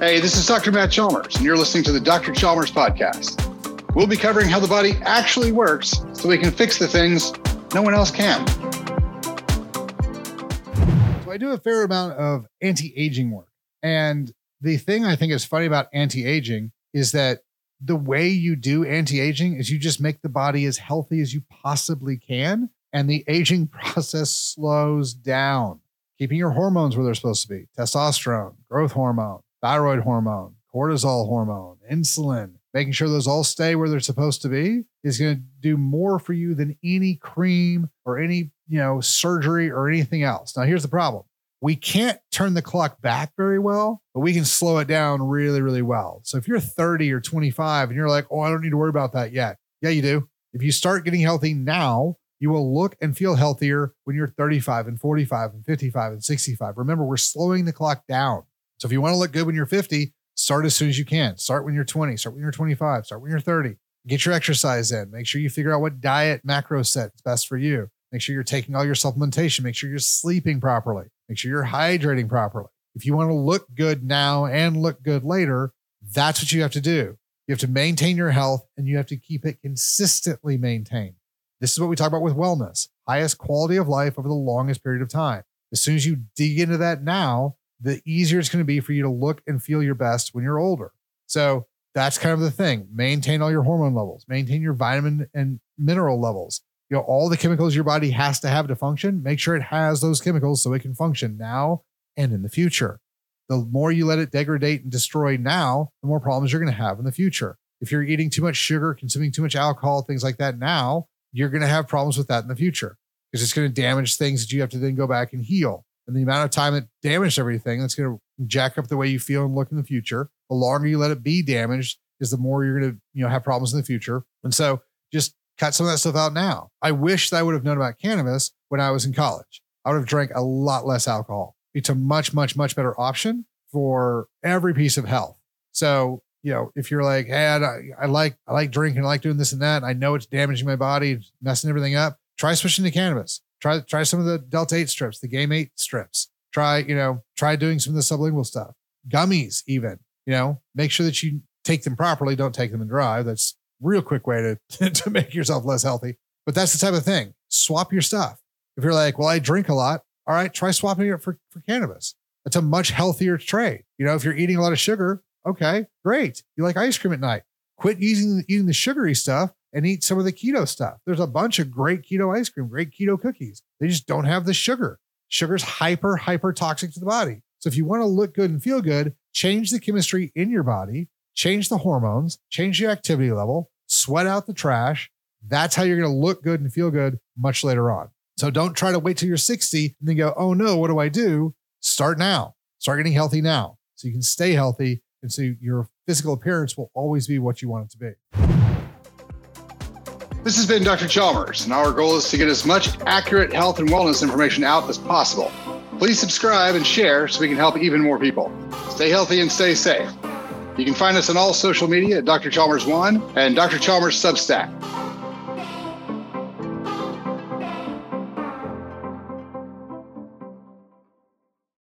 Hey, this is Dr. Matt Chalmers, and you're listening to the Dr. Chalmers podcast. We'll be covering how the body actually works so we can fix the things no one else can. So, I do a fair amount of anti aging work. And the thing I think is funny about anti aging is that the way you do anti aging is you just make the body as healthy as you possibly can. And the aging process slows down, keeping your hormones where they're supposed to be testosterone, growth hormone, thyroid hormone, cortisol hormone, insulin, making sure those all stay where they're supposed to be is going to do more for you than any cream or any, you know, surgery or anything else. Now, here's the problem. We can't turn the clock back very well, but we can slow it down really, really well. So if you're 30 or 25 and you're like, oh, I don't need to worry about that yet. Yeah, you do. If you start getting healthy now, you will look and feel healthier when you're 35 and 45 and 55 and 65. Remember, we're slowing the clock down. So if you want to look good when you're 50, start as soon as you can. Start when you're 20, start when you're 25, start when you're 30. Get your exercise in. Make sure you figure out what diet macro set is best for you. Make sure you're taking all your supplementation. Make sure you're sleeping properly. Make sure you're hydrating properly. If you want to look good now and look good later, that's what you have to do. You have to maintain your health and you have to keep it consistently maintained. This is what we talk about with wellness highest quality of life over the longest period of time. As soon as you dig into that now, the easier it's going to be for you to look and feel your best when you're older. So that's kind of the thing. Maintain all your hormone levels, maintain your vitamin and mineral levels. You know, all the chemicals your body has to have to function, make sure it has those chemicals so it can function now and in the future. The more you let it degrade and destroy now, the more problems you're going to have in the future. If you're eating too much sugar, consuming too much alcohol, things like that now, you're going to have problems with that in the future because it's going to damage things that you have to then go back and heal and the amount of time it damaged everything that's going to jack up the way you feel and look in the future. The longer you let it be damaged is the more you're going to you know have problems in the future. And so just cut some of that stuff out now. I wish that i would have known about cannabis when i was in college. I would have drank a lot less alcohol. It's a much much much better option for every piece of health. So you know if you're like hey I, I like i like drinking i like doing this and that i know it's damaging my body messing everything up try switching to cannabis Try try some of the Delta 8 strips, the Game 8 strips. Try, you know, try doing some of the sublingual stuff. Gummies, even, you know, make sure that you take them properly. Don't take them and drive. That's real quick way to, to make yourself less healthy. But that's the type of thing. Swap your stuff. If you're like, well, I drink a lot, all right, try swapping it for, for cannabis. It's a much healthier trade. You know, if you're eating a lot of sugar, okay, great. You like ice cream at night. Quit using eating the sugary stuff and eat some of the keto stuff. There's a bunch of great keto ice cream, great keto cookies. They just don't have the sugar. Sugar's hyper, hyper toxic to the body. So if you want to look good and feel good, change the chemistry in your body, change the hormones, change your activity level, sweat out the trash. That's how you're going to look good and feel good much later on. So don't try to wait till you're 60 and then go, oh no, what do I do? Start now. Start getting healthy now so you can stay healthy. And so your physical appearance will always be what you want it to be. This has been Dr. Chalmers, and our goal is to get as much accurate health and wellness information out as possible. Please subscribe and share so we can help even more people. Stay healthy and stay safe. You can find us on all social media at Dr. Chalmers One and Dr. Chalmers Substack.